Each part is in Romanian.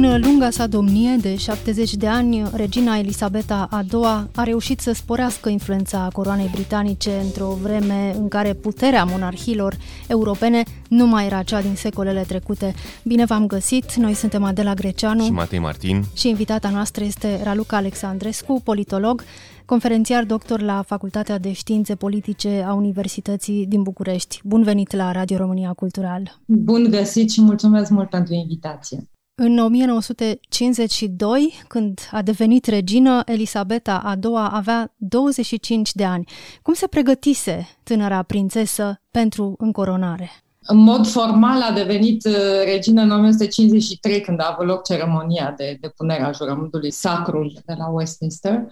În lunga sa domnie de 70 de ani, regina Elisabeta a II a reușit să sporească influența coroanei britanice într-o vreme în care puterea monarhilor europene nu mai era cea din secolele trecute. Bine v-am găsit, noi suntem Adela Greceanu și Matei Martin și invitata noastră este Raluca Alexandrescu, politolog, conferențiar doctor la Facultatea de Științe Politice a Universității din București. Bun venit la Radio România Cultural! Bun găsit și mulțumesc mult pentru invitație! În 1952, când a devenit regină, Elisabeta a II avea 25 de ani. Cum se pregătise tânăra prințesă pentru încoronare? În mod formal a devenit uh, regină în 1953, când a avut loc ceremonia de depunere a jurământului sacrul de la Westminster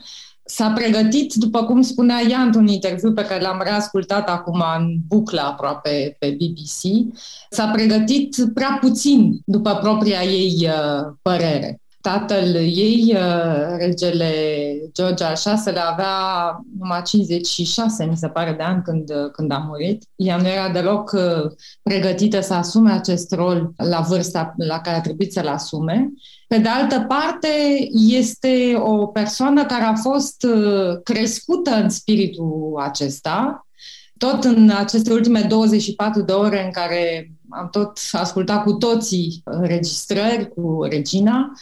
s-a pregătit, după cum spunea ea într-un interviu pe care l-am reascultat acum în buclă aproape pe BBC, s-a pregătit prea puțin după propria ei uh, părere. Tatăl ei, uh, regele George al VI-lea, avea numai 56, mi se pare, de ani când, uh, când a murit. Ea nu era deloc pregătită să asume acest rol la vârsta la care a trebuit să-l asume pe de altă parte, este o persoană care a fost uh, crescută în spiritul acesta, tot în aceste ultime 24 de ore în care am tot ascultat cu toții înregistrări cu Regina,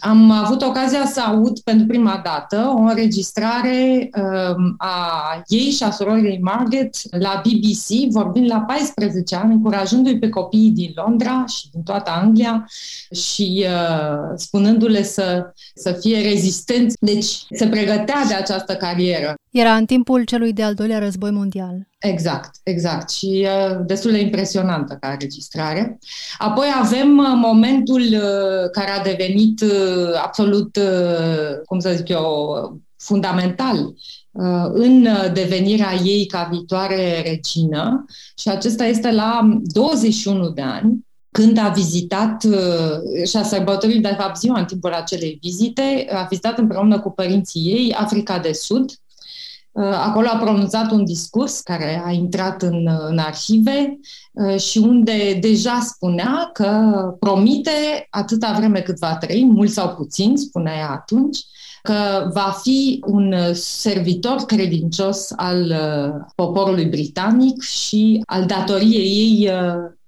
am avut ocazia să aud pentru prima dată o înregistrare um, a ei și a surorii Margaret la BBC, vorbind la 14 ani, încurajându-i pe copiii din Londra și din toată Anglia și uh, spunându-le să, să fie rezistenți. Deci se pregătea de această carieră. Era în timpul celui de-al doilea război mondial. Exact, exact. Și uh, destul de impresionantă ca înregistrare. Apoi avem uh, momentul uh, care a devenit uh, absolut, uh, cum să zic eu, fundamental uh, în devenirea ei ca viitoare regină și acesta este la 21 de ani, când a vizitat uh, și a sărbătorit, de fapt, ziua în timpul acelei vizite, a vizitat împreună cu părinții ei Africa de Sud, Uh, acolo a pronunțat un discurs care a intrat în, în arhive uh, și unde deja spunea că promite atâta vreme cât va trăi, mult sau puțin, spunea ea atunci, că va fi un servitor credincios al uh, poporului britanic și al datoriei ei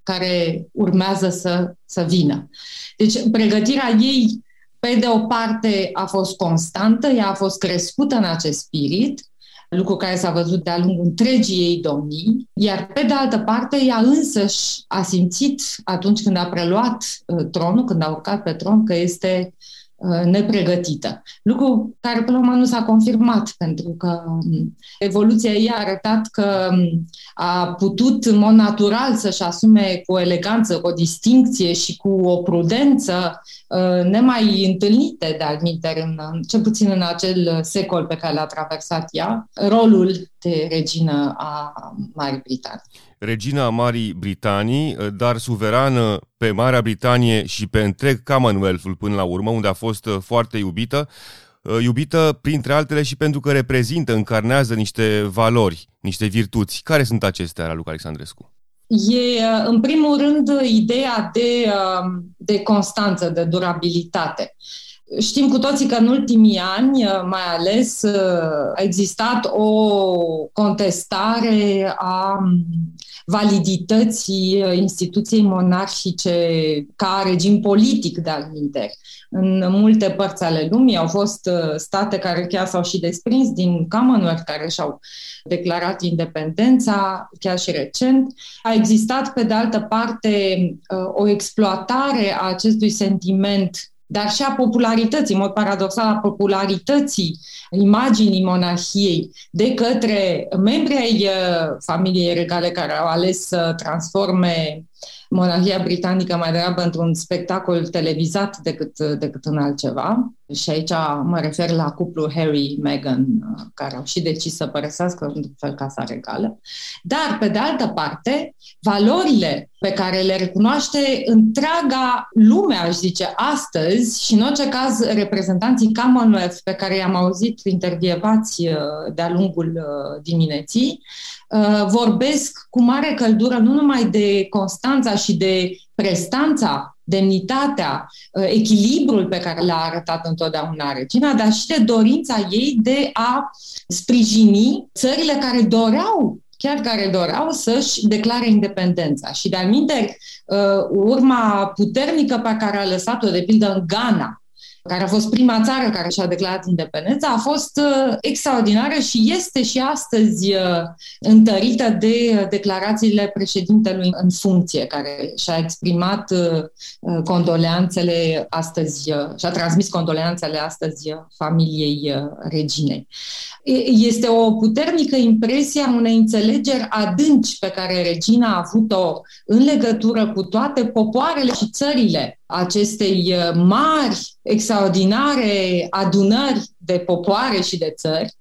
care urmează să, să vină. Deci, pregătirea ei, pe de o parte, a fost constantă, ea a fost crescută în acest spirit, lucru care s-a văzut de-a lungul întregii ei domnii, iar pe de altă parte ea însăși a simțit atunci când a preluat uh, tronul, când a urcat pe tron, că este uh, nepregătită. Lucru care până la urmă nu s-a confirmat, pentru că um, evoluția ei a arătat că um, a putut în mod natural să-și asume cu o eleganță, cu o distincție și cu o prudență Uh, nemai întâlnite de admiter, în, cel puțin în acel secol pe care l-a traversat ea, rolul de regină a Marii Britanii. Regina Marii Britanii, uh, dar suverană pe Marea Britanie și pe întreg Commonwealth-ul până la urmă, unde a fost uh, foarte iubită, iubită printre altele și pentru că reprezintă, încarnează niște valori, niște virtuți. Care sunt acestea, Raluc Alexandrescu? e, în primul rând, ideea de, um, de constanță, de durabilitate. Știm cu toții că în ultimii ani, mai ales, a existat o contestare a validității instituției monarhice ca regim politic de alminteri. În multe părți ale lumii au fost uh, state care chiar s-au și desprins din Commonwealth, care și-au declarat independența, chiar și recent. A existat, pe de altă parte, uh, o exploatare a acestui sentiment dar și a popularității, în mod paradoxal, a popularității imaginii monarhiei de către membrii ai uh, familiei regale care au ales să transforme monarhia britanică mai degrabă într-un spectacol televizat decât, decât în altceva. Și aici mă refer la cuplul Harry-Meghan, care au și decis să părăsească în fel Casa Regală. Dar, pe de altă parte, valorile pe care le recunoaște întreaga lume, aș zice, astăzi și, în orice caz, reprezentanții Commonwealth pe care i-am auzit intervievați uh, de-a lungul uh, dimineții, uh, vorbesc cu mare căldură nu numai de Constanța și de prestanța demnitatea, echilibrul pe care l-a arătat întotdeauna regina, dar și de dorința ei de a sprijini țările care doreau chiar care doreau să-și declare independența. Și de-al urma puternică pe care a lăsat-o, de pildă, în Ghana, care a fost prima țară care și-a declarat independența, a fost uh, extraordinară și este și astăzi uh, întărită de declarațiile președintelui în funcție, care și-a exprimat uh, condoleanțele astăzi și-a transmis condoleanțele astăzi familiei reginei. Este o puternică impresie a unei înțelegeri adânci pe care regina a avut-o în legătură cu toate popoarele și țările acestei uh, mari, extraordinare adunări de popoare și de țări.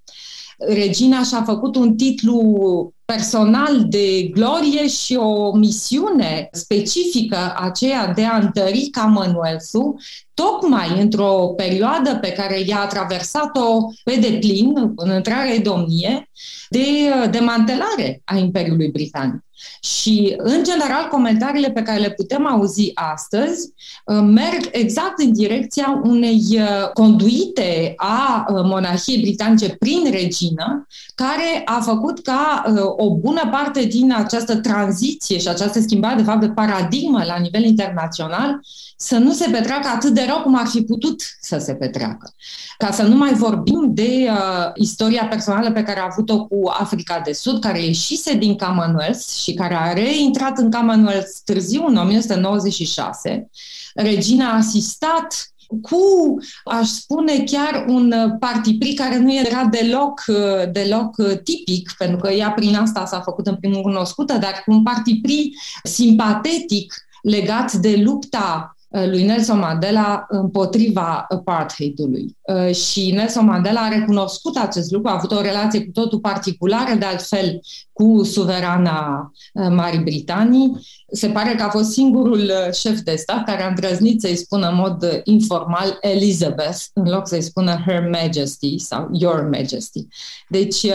Regina și-a făcut un titlu personal de glorie și o misiune specifică aceea de a întări Commonwealth-ul, tocmai într-o perioadă pe care ea a traversat-o pe deplin, în întreaga domnie, de uh, demantelare a Imperiului Britanic. Și, în general, comentariile pe care le putem auzi astăzi uh, merg exact în direcția unei uh, conduite a uh, monarhiei britanice prin regină, care a făcut ca o bună parte din această tranziție și această schimbare, de fapt, de paradigmă la nivel internațional să nu se petreacă atât de rău cum ar fi putut să se petreacă. Ca să nu mai vorbim de uh, istoria personală pe care a avut-o cu Africa de Sud, care ieșise din Commonwealth și care a reintrat în Commonwealth târziu, în 1996. Regina a asistat cu, aș spune, chiar un partipri care nu era deloc, uh, deloc uh, tipic, pentru că ea prin asta s-a făcut în primul rând cunoscută, dar cu un partipri simpatetic legat de lupta Uh, lui Nelson Mandela împotriva apartheidului. Uh, și Nelson Mandela a recunoscut acest lucru, a avut o relație cu totul particulară, de altfel, cu suverana uh, Marii Britanii. Se pare că a fost singurul șef de stat care a îndrăznit să-i spună în mod informal Elizabeth, în loc să-i spună Her Majesty sau Your Majesty. Deci,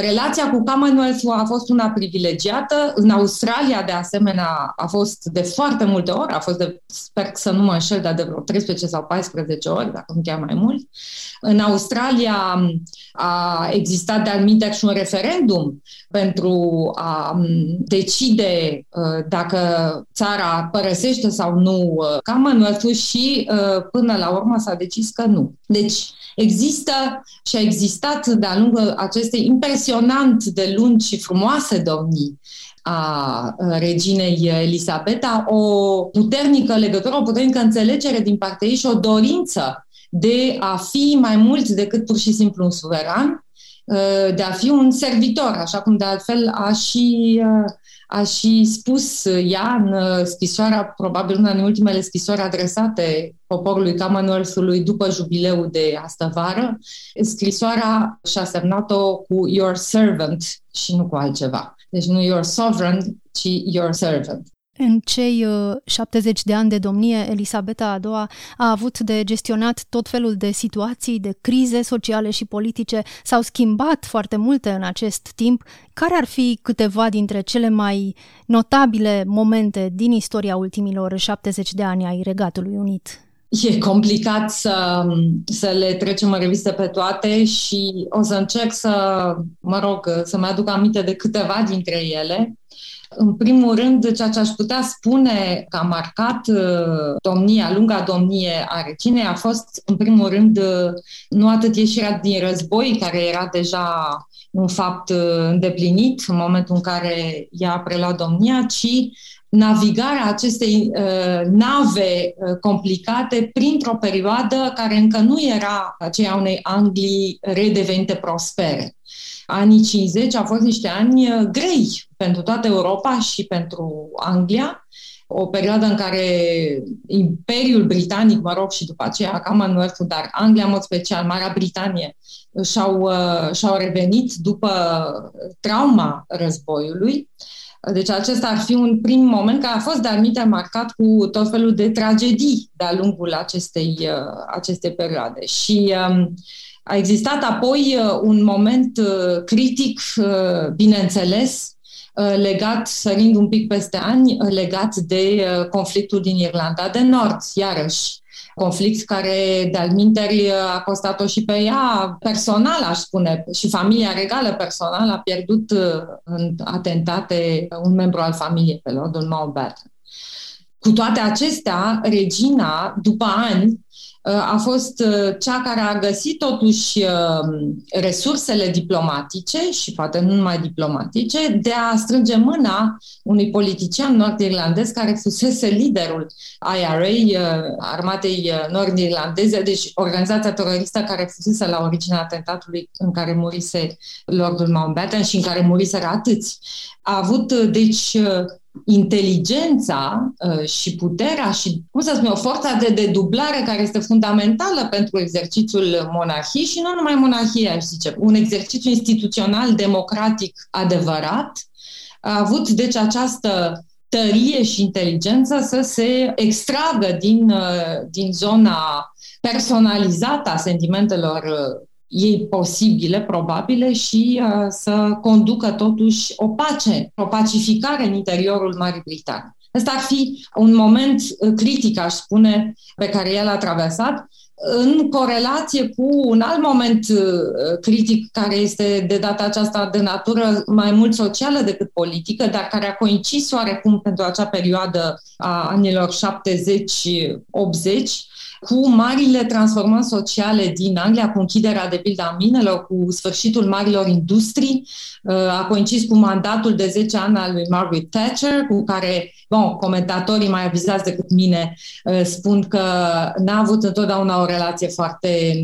relația cu Commonwealth a fost una privilegiată. În Australia, de asemenea, a fost de foarte multe ori, a fost de sper să nu mă înșel, dar de vreo 13 sau 14 ori, dacă nu chiar mai mult. În Australia a existat de-al și un referendum pentru a decide uh, dacă țara părăsește sau nu uh, Commonwealth-ul și uh, până la urmă s-a decis că nu. Deci există și a existat de-a lungul acestei impresionant de lungi și frumoase domnii a reginei Elisabeta, o puternică legătură, o puternică înțelegere din partea ei și o dorință de a fi mai mult decât pur și simplu un suveran, de a fi un servitor, așa cum de altfel a și, a și spus ea în scrisoarea, probabil una din ultimele scrisori adresate poporului Commonwealth-ului după jubileul de astă vară. Scrisoarea și-a semnat-o cu Your Servant și nu cu altceva. Deci nu your sovereign, ci your servant. În cei 70 uh, de ani de domnie, Elisabeta a II a avut de gestionat tot felul de situații, de crize sociale și politice. S-au schimbat foarte multe în acest timp. Care ar fi câteva dintre cele mai notabile momente din istoria ultimilor 70 de ani ai Regatului Unit? E complicat să, să le trecem în revistă pe toate și o să încerc să, mă rog, să-mi aduc aminte de câteva dintre ele. În primul rând, ceea ce aș putea spune că a marcat uh, domnia, lunga domnie a reginei a fost, în primul rând, uh, nu atât ieșirea din război, care era deja un fapt uh, îndeplinit în momentul în care ea a preluat domnia, ci navigarea acestei uh, nave uh, complicate printr-o perioadă care încă nu era aceea unei Anglii redevenite prospere. Anii 50 au fost niște ani uh, grei pentru toată Europa și pentru Anglia, o perioadă în care Imperiul Britanic, mă rog, și după aceea commonwealth dar Anglia, în mod special, Marea Britanie, și-au, uh, și-au revenit după trauma războiului. Deci acesta ar fi un prim moment care a fost de-al marcat cu tot felul de tragedii de-a lungul acestei, uh, acestei perioade. Și um, a existat apoi uh, un moment critic, bineînțeles, legat, sărind un pic peste ani, legat de conflictul din Irlanda de Nord, iarăși conflict care de-al a costat-o și pe ea personal, aș spune, și familia regală personal a pierdut uh, în atentate un membru al familiei pe Lordul Mountbatten. Cu toate acestea, regina, după ani, a fost uh, cea care a găsit totuși uh, resursele diplomatice și poate nu numai diplomatice de a strânge mâna unui politician nord-irlandez care fusese liderul IRA, uh, armatei nord-irlandeze, deci organizația teroristă care fusese la originea atentatului în care murise Lordul Mountbatten și în care muriseră atâți. A avut, deci, inteligența uh, și puterea și, cum să spun o forța de dedublare care este fundamentală pentru exercițiul monarhiei și nu numai monarhia, aș zice, un exercițiu instituțional democratic adevărat, a avut deci această tărie și inteligență să se extragă din, uh, din zona personalizată a sentimentelor uh, ei posibile, probabile și uh, să conducă totuși o pace, o pacificare în interiorul Marii Britanii. Ăsta ar fi un moment uh, critic, aș spune, pe care el a traversat, în corelație cu un alt moment uh, critic care este de data aceasta de natură mai mult socială decât politică, dar care a coincis oarecum pentru acea perioadă a anilor 70-80, cu marile transformări sociale din Anglia, cu închiderea de pildă a minelor, cu sfârșitul marilor industrii, uh, a coincis cu mandatul de 10 ani al lui Margaret Thatcher, cu care, bon, comentatorii mai avizați decât mine uh, spun că n-a avut întotdeauna o relație foarte,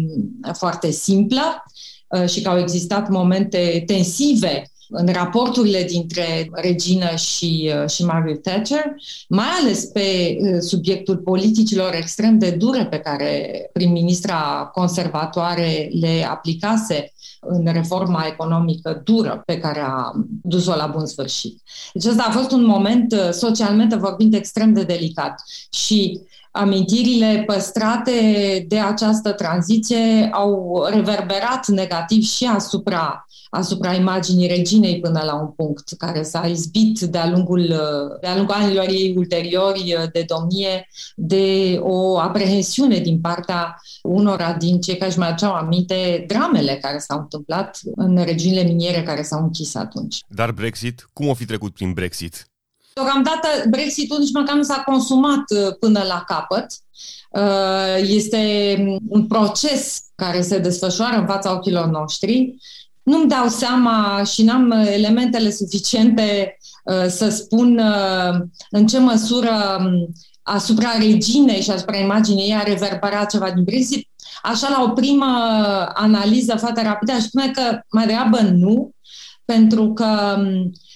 foarte simplă uh, și că au existat momente tensive în raporturile dintre regină și, uh, și Margaret Thatcher, mai ales pe uh, subiectul politicilor extrem de dure pe care prim-ministra conservatoare le aplicase în reforma economică dură pe care a dus-o la bun sfârșit. Deci ăsta a fost un moment uh, socialmente vorbind extrem de delicat și amintirile păstrate de această tranziție au reverberat negativ și asupra asupra imaginii reginei până la un punct care s-a izbit de-a lungul, de-a lungul anilor ei ulteriori de domnie de o aprehensiune din partea unora din cei care își mai aduceau aminte dramele care s-au întâmplat în regiunile miniere care s-au închis atunci. Dar Brexit? Cum o fi trecut prin Brexit? Deocamdată Brexitul nici măcar nu s-a consumat uh, până la capăt. Uh, este un proces care se desfășoară în fața ochilor noștri nu-mi dau seama și n-am elementele suficiente uh, să spun uh, în ce măsură um, asupra reginei și asupra imaginii ei a reverberat ceva din Brexit. Așa, la o primă analiză foarte rapidă, aș spune că mai degrabă nu, pentru că um, Uh,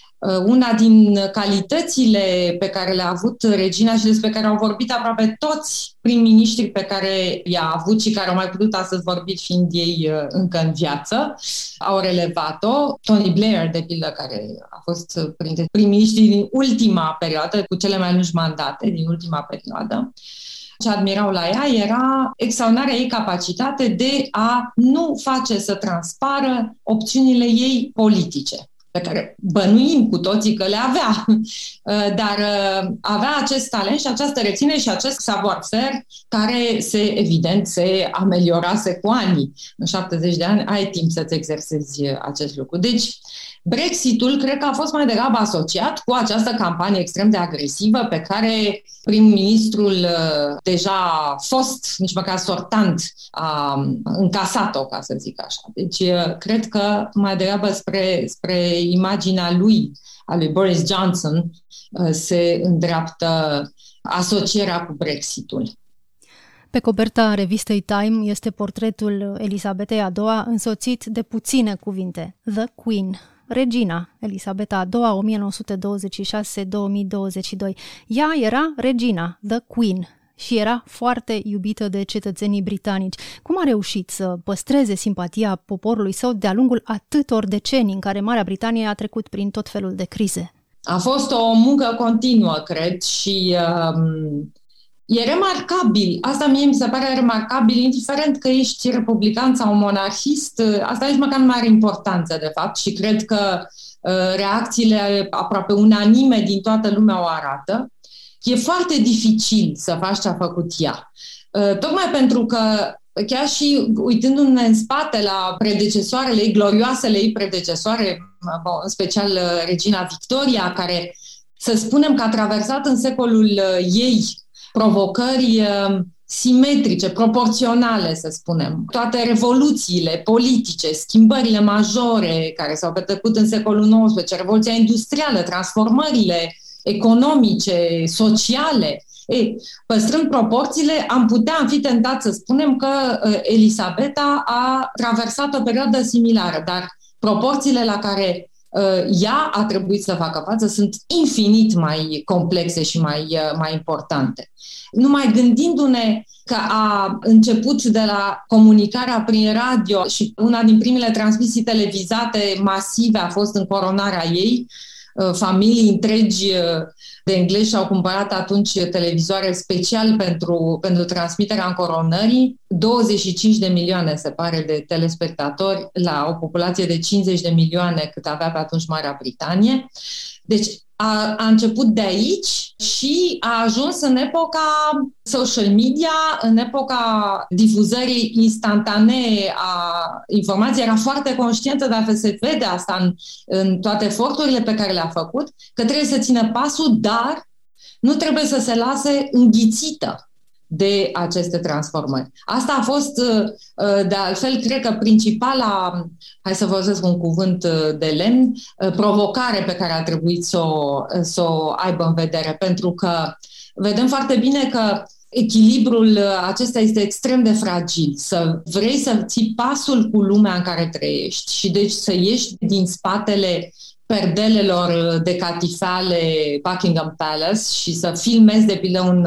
una din calitățile pe care le-a avut regina și despre care au vorbit aproape toți prim-ministrii pe care i-a avut și care au mai putut astăzi vorbi fiind ei uh, încă în viață, au relevat-o. Tony Blair, de pildă, care a fost printre prim-ministrii din ultima perioadă, cu cele mai lungi mandate din ultima perioadă, ce admirau la ea era extraordinarea ei capacitate de a nu face să transpară opțiunile ei politice pe care bănuim cu toții că le avea, uh, dar uh, avea acest talent și această reține și acest savoir-faire care se, evident, se ameliorase cu ani. În 70 de ani ai timp să-ți exersezi acest lucru. Deci, Brexitul cred că a fost mai degrabă asociat cu această campanie extrem de agresivă pe care prim-ministrul uh, deja fost, nici măcar sortant, a încasat-o, ca să zic așa. Deci cred că mai degrabă spre, spre imaginea lui, a lui Boris Johnson, se îndreaptă asocierea cu Brexitul. Pe coperta revistei Time este portretul Elisabetei a II însoțit de puține cuvinte, The Queen, regina Elisabeta a II, 1926-2022. Ea era regina, The Queen, și era foarte iubită de cetățenii britanici. Cum a reușit să păstreze simpatia poporului său de-a lungul atâtor decenii în care Marea Britanie a trecut prin tot felul de crize? A fost o muncă continuă, cred, și um, e remarcabil. Asta mie mi se pare remarcabil, indiferent că ești republican sau monarhist, asta nici măcar nu are importanță, de fapt, și cred că uh, reacțiile aproape unanime din toată lumea o arată. E foarte dificil să faci ce a făcut ea. Uh, tocmai pentru că chiar și uitându-ne în spate la predecesoarele ei, glorioasele ei predecesoare, în special uh, regina Victoria, care să spunem că a traversat în secolul ei provocări uh, simetrice, proporționale, să spunem. Toate revoluțiile politice, schimbările majore care s-au petrecut în secolul XIX, revoluția industrială, transformările economice, sociale, ei, păstrând proporțiile, am putea, am fi tentat să spunem că uh, Elisabeta a traversat o perioadă similară, dar proporțiile la care Uh, ea a trebuit să facă față sunt infinit mai complexe și mai, uh, mai importante. Numai gândindu-ne că a început de la comunicarea prin radio și una din primele transmisii televizate masive a fost în coronarea ei, uh, familii întregi de englezi și-au cumpărat atunci televizoare special pentru, pentru transmiterea în coronării. 25 de milioane, se pare, de telespectatori la o populație de 50 de milioane cât avea pe atunci Marea Britanie. Deci a, a început de aici și a ajuns în epoca social media, în epoca difuzării instantanee a informației. Era foarte conștientă, dacă se vede asta în, în toate eforturile pe care le-a făcut, că trebuie să țină pasul, dar nu trebuie să se lase înghițită de aceste transformări. Asta a fost, uh, uh, de altfel, cred că principala, hai să folosesc un cuvânt uh, de lemn, provocare pe care a trebuit să o, să o aibă în vedere, pentru că vedem foarte bine că echilibrul acesta este extrem de fragil. Să vrei să ții pasul cu lumea în care trăiești și deci să ieși din spatele perdelelor de catifale Buckingham Palace și să filmezi de pildă un,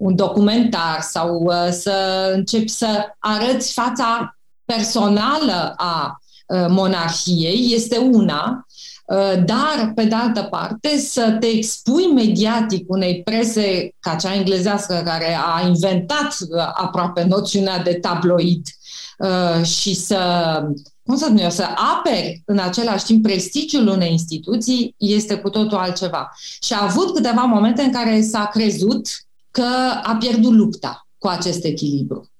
un documentar sau uh, să începi să arăți fața personală a uh, monarhiei este una, uh, dar, pe de altă parte, să te expui mediatic unei prese ca cea englezească care a inventat aproape noțiunea de tabloid și să cum să spun eu, să aperi în același timp prestigiul unei instituții este cu totul altceva. Și a avut câteva momente în care s-a crezut că a pierdut lupta cu acest echilibru.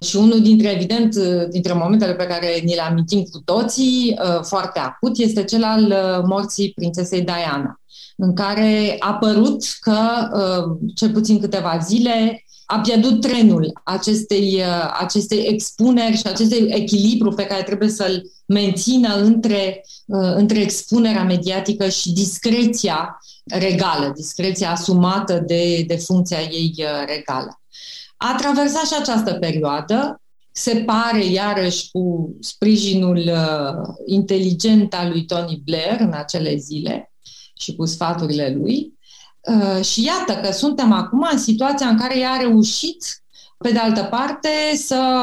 Și unul dintre, evident, dintre momentele pe care ni le amintim cu toții, uh, foarte acut, este cel al uh, morții prințesei Diana, în care a părut că, uh, cel puțin câteva zile, a pierdut trenul acestei, uh, acestei expuneri și acestui echilibru pe care trebuie să-l mențină între, uh, între expunerea mediatică și discreția regală, discreția asumată de, de funcția ei uh, regală. A traversat și această perioadă, se pare iarăși cu sprijinul inteligent al lui Tony Blair în acele zile și cu sfaturile lui, Uh, și iată că suntem acum în situația în care ea a reușit, pe de altă parte, să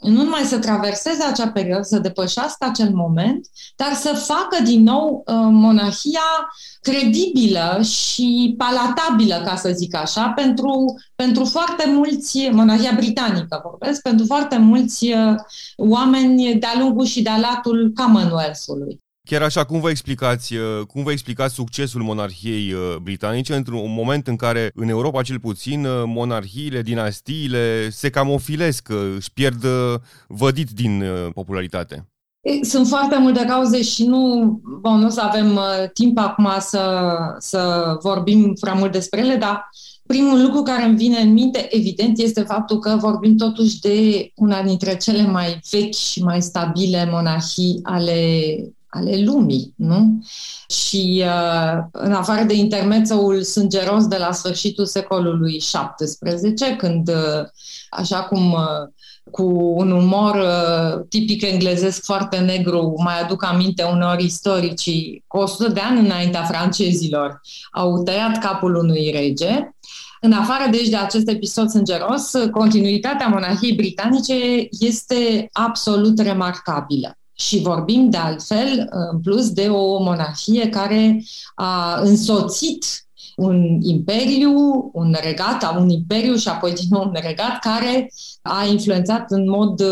nu numai să traverseze acea perioadă, să depășească acel moment, dar să facă din nou uh, monarhia credibilă și palatabilă, ca să zic așa, pentru, pentru foarte mulți, monarhia britanică vorbesc, pentru foarte mulți uh, oameni de-a lungul și de-a latul Commonwealth-ului. Chiar așa, cum vă explicați, uh, cum vă explicați succesul monarhiei uh, britanice într-un moment în care, în Europa cel puțin, uh, monarhiile, dinastiile se camofilesc, își pierd vădit din popularitate? Sunt foarte multe cauze și nu, bon, nu o să avem timp acum să, să vorbim prea mult despre ele, dar primul lucru care îmi vine în minte, evident, este faptul că vorbim totuși de una dintre cele mai vechi și mai stabile monarhii ale ale lumii, nu? Și uh, în afară de intermețul sângeros de la sfârșitul secolului XVII, când, uh, așa cum uh, cu un umor tipic englezesc foarte negru, mai aduc aminte uneori istoricii, cu 100 de ani înaintea francezilor, au tăiat capul unui rege, în afară deci de acest episod sângeros, continuitatea monarhiei britanice este absolut remarcabilă. Și vorbim de altfel, în plus, de o monarhie care a însoțit un imperiu, un regat, un imperiu și apoi din nou un regat care a influențat în mod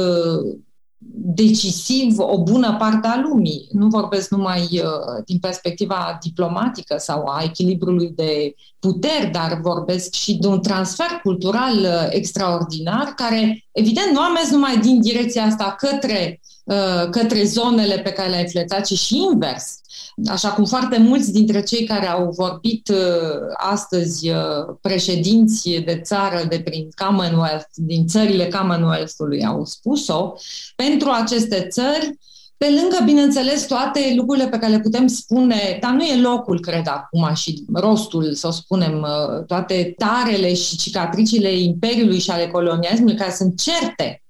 decisiv o bună parte a lumii. Nu vorbesc numai uh, din perspectiva diplomatică sau a echilibrului de puteri, dar vorbesc și de un transfer cultural uh, extraordinar care, evident, nu a mers numai din direcția asta către, uh, către zonele pe care le-a influențat, ci și invers. Așa cum foarte mulți dintre cei care au vorbit uh, astăzi uh, președinți de țară de prin Commonwealth, din țările Commonwealth-ului au spus-o, pentru aceste țări, pe lângă, bineînțeles, toate lucrurile pe care le putem spune, dar nu e locul, cred, acum și rostul, să spunem, uh, toate tarele și cicatricile Imperiului și ale colonialismului, care sunt certe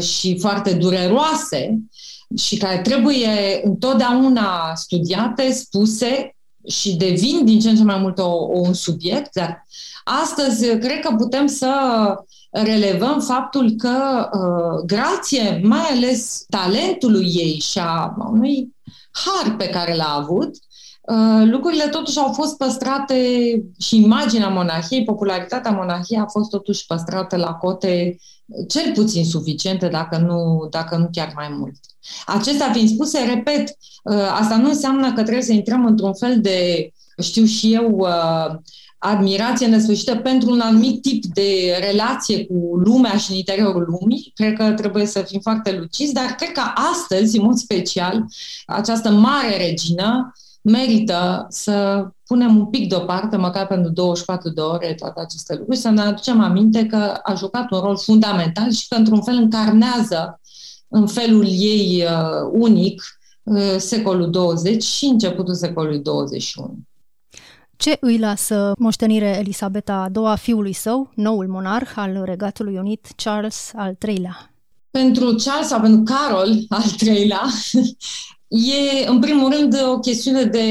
și foarte dureroase, și care trebuie întotdeauna studiate, spuse și devin din ce în ce mai mult o, un subiect, dar astăzi cred că putem să relevăm faptul că, uh, grație mai ales talentului ei și a unui har pe care l-a avut, uh, lucrurile totuși au fost păstrate și imaginea monarhiei, popularitatea monarhiei a fost totuși păstrată la cote cel puțin suficiente, dacă nu, dacă nu chiar mai mult. Acestea fiind spuse, repet, uh, asta nu înseamnă că trebuie să intrăm într-un fel de, știu și eu, uh, admirație nesfârșită pentru un anumit tip de relație cu lumea și în interiorul lumii. Cred că trebuie să fim foarte luciți, dar cred că astăzi, în mod special, această mare regină merită să punem un pic deoparte, măcar pentru 24 de ore, toate aceste lucruri, să ne aducem aminte că a jucat un rol fundamental și că, într-un fel, încarnează în felul ei uh, unic uh, secolul 20 și începutul secolului 21. Ce îi lasă moștenire Elisabeta II fiului său, noul monarh al Regatului Unit, Charles al III-lea? Pentru Charles sau pentru Carol al III-lea, e în primul rând o chestiune de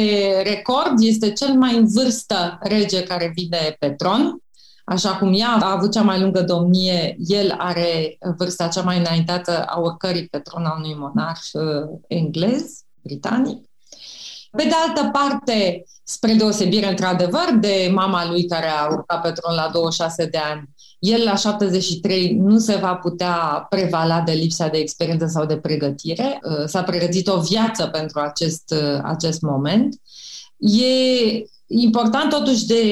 record, este cel mai în vârstă rege care vine pe tron. Așa cum ea a avut cea mai lungă domnie, el are vârsta cea mai înaintată a urcării pe tron a unui monarh uh, englez, britanic. Pe de altă parte, spre deosebire, într-adevăr, de mama lui care a urcat pe tron la 26 de ani, el la 73 nu se va putea prevala de lipsa de experiență sau de pregătire. Uh, s-a pregătit o viață pentru acest, uh, acest moment. E important totuși de,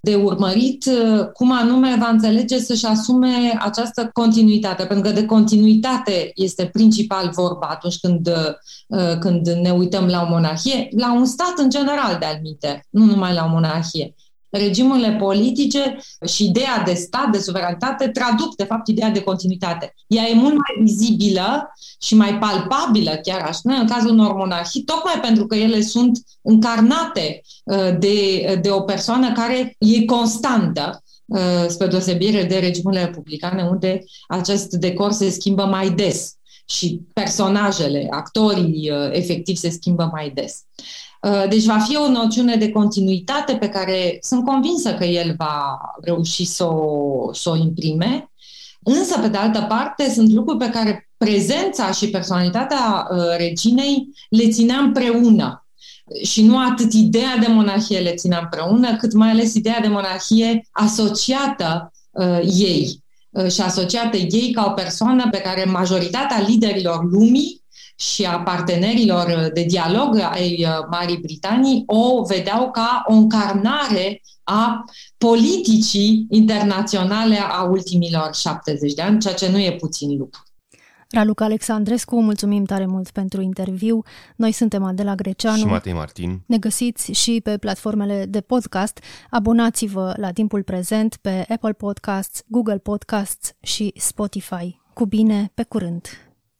de urmărit uh, cum anume va înțelege să-și asume această continuitate, pentru că de continuitate este principal vorba atunci când, uh, când ne uităm la o monarhie, la un stat în general de alminte, nu numai la o monarhie regimurile politice și ideea de stat, de suveranitate, traduc, de fapt, ideea de continuitate. Ea e mult mai vizibilă și mai palpabilă, chiar așa, în cazul unor monarhii, tocmai pentru că ele sunt încarnate uh, de, de o persoană care e constantă, uh, spre deosebire de regimurile republicane, unde acest decor se schimbă mai des și personajele, actorii uh, efectiv se schimbă mai des. Uh, deci va fi o noțiune de continuitate pe care sunt convinsă că el va reuși să o, să o imprime, însă, pe de altă parte, sunt lucruri pe care prezența și personalitatea uh, reginei le ținea împreună. Și nu atât ideea de monarhie le ținea împreună, cât mai ales ideea de monarhie asociată uh, ei și asociată ei ca o persoană pe care majoritatea liderilor lumii și a partenerilor de dialog ai uh, Marii Britanii o vedeau ca o încarnare a politicii internaționale a ultimilor 70 de ani, ceea ce nu e puțin lucru. Raluca Alexandrescu, mulțumim tare mult pentru interviu. Noi suntem Adela Greceanu. Și Matei Martin. Ne găsiți și pe platformele de podcast. Abonați-vă la timpul prezent pe Apple Podcasts, Google Podcasts și Spotify. Cu bine, pe curând!